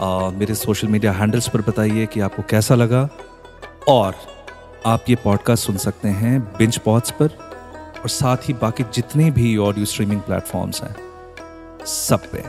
मेरे social media handles पर बताइए कि आपको कैसा लगा। और आप ये पॉडकास्ट सुन सकते हैं बिंच पॉड्स पर और साथ ही बाकी जितने भी ऑडियो स्ट्रीमिंग प्लेटफॉर्म्स हैं, सब पे।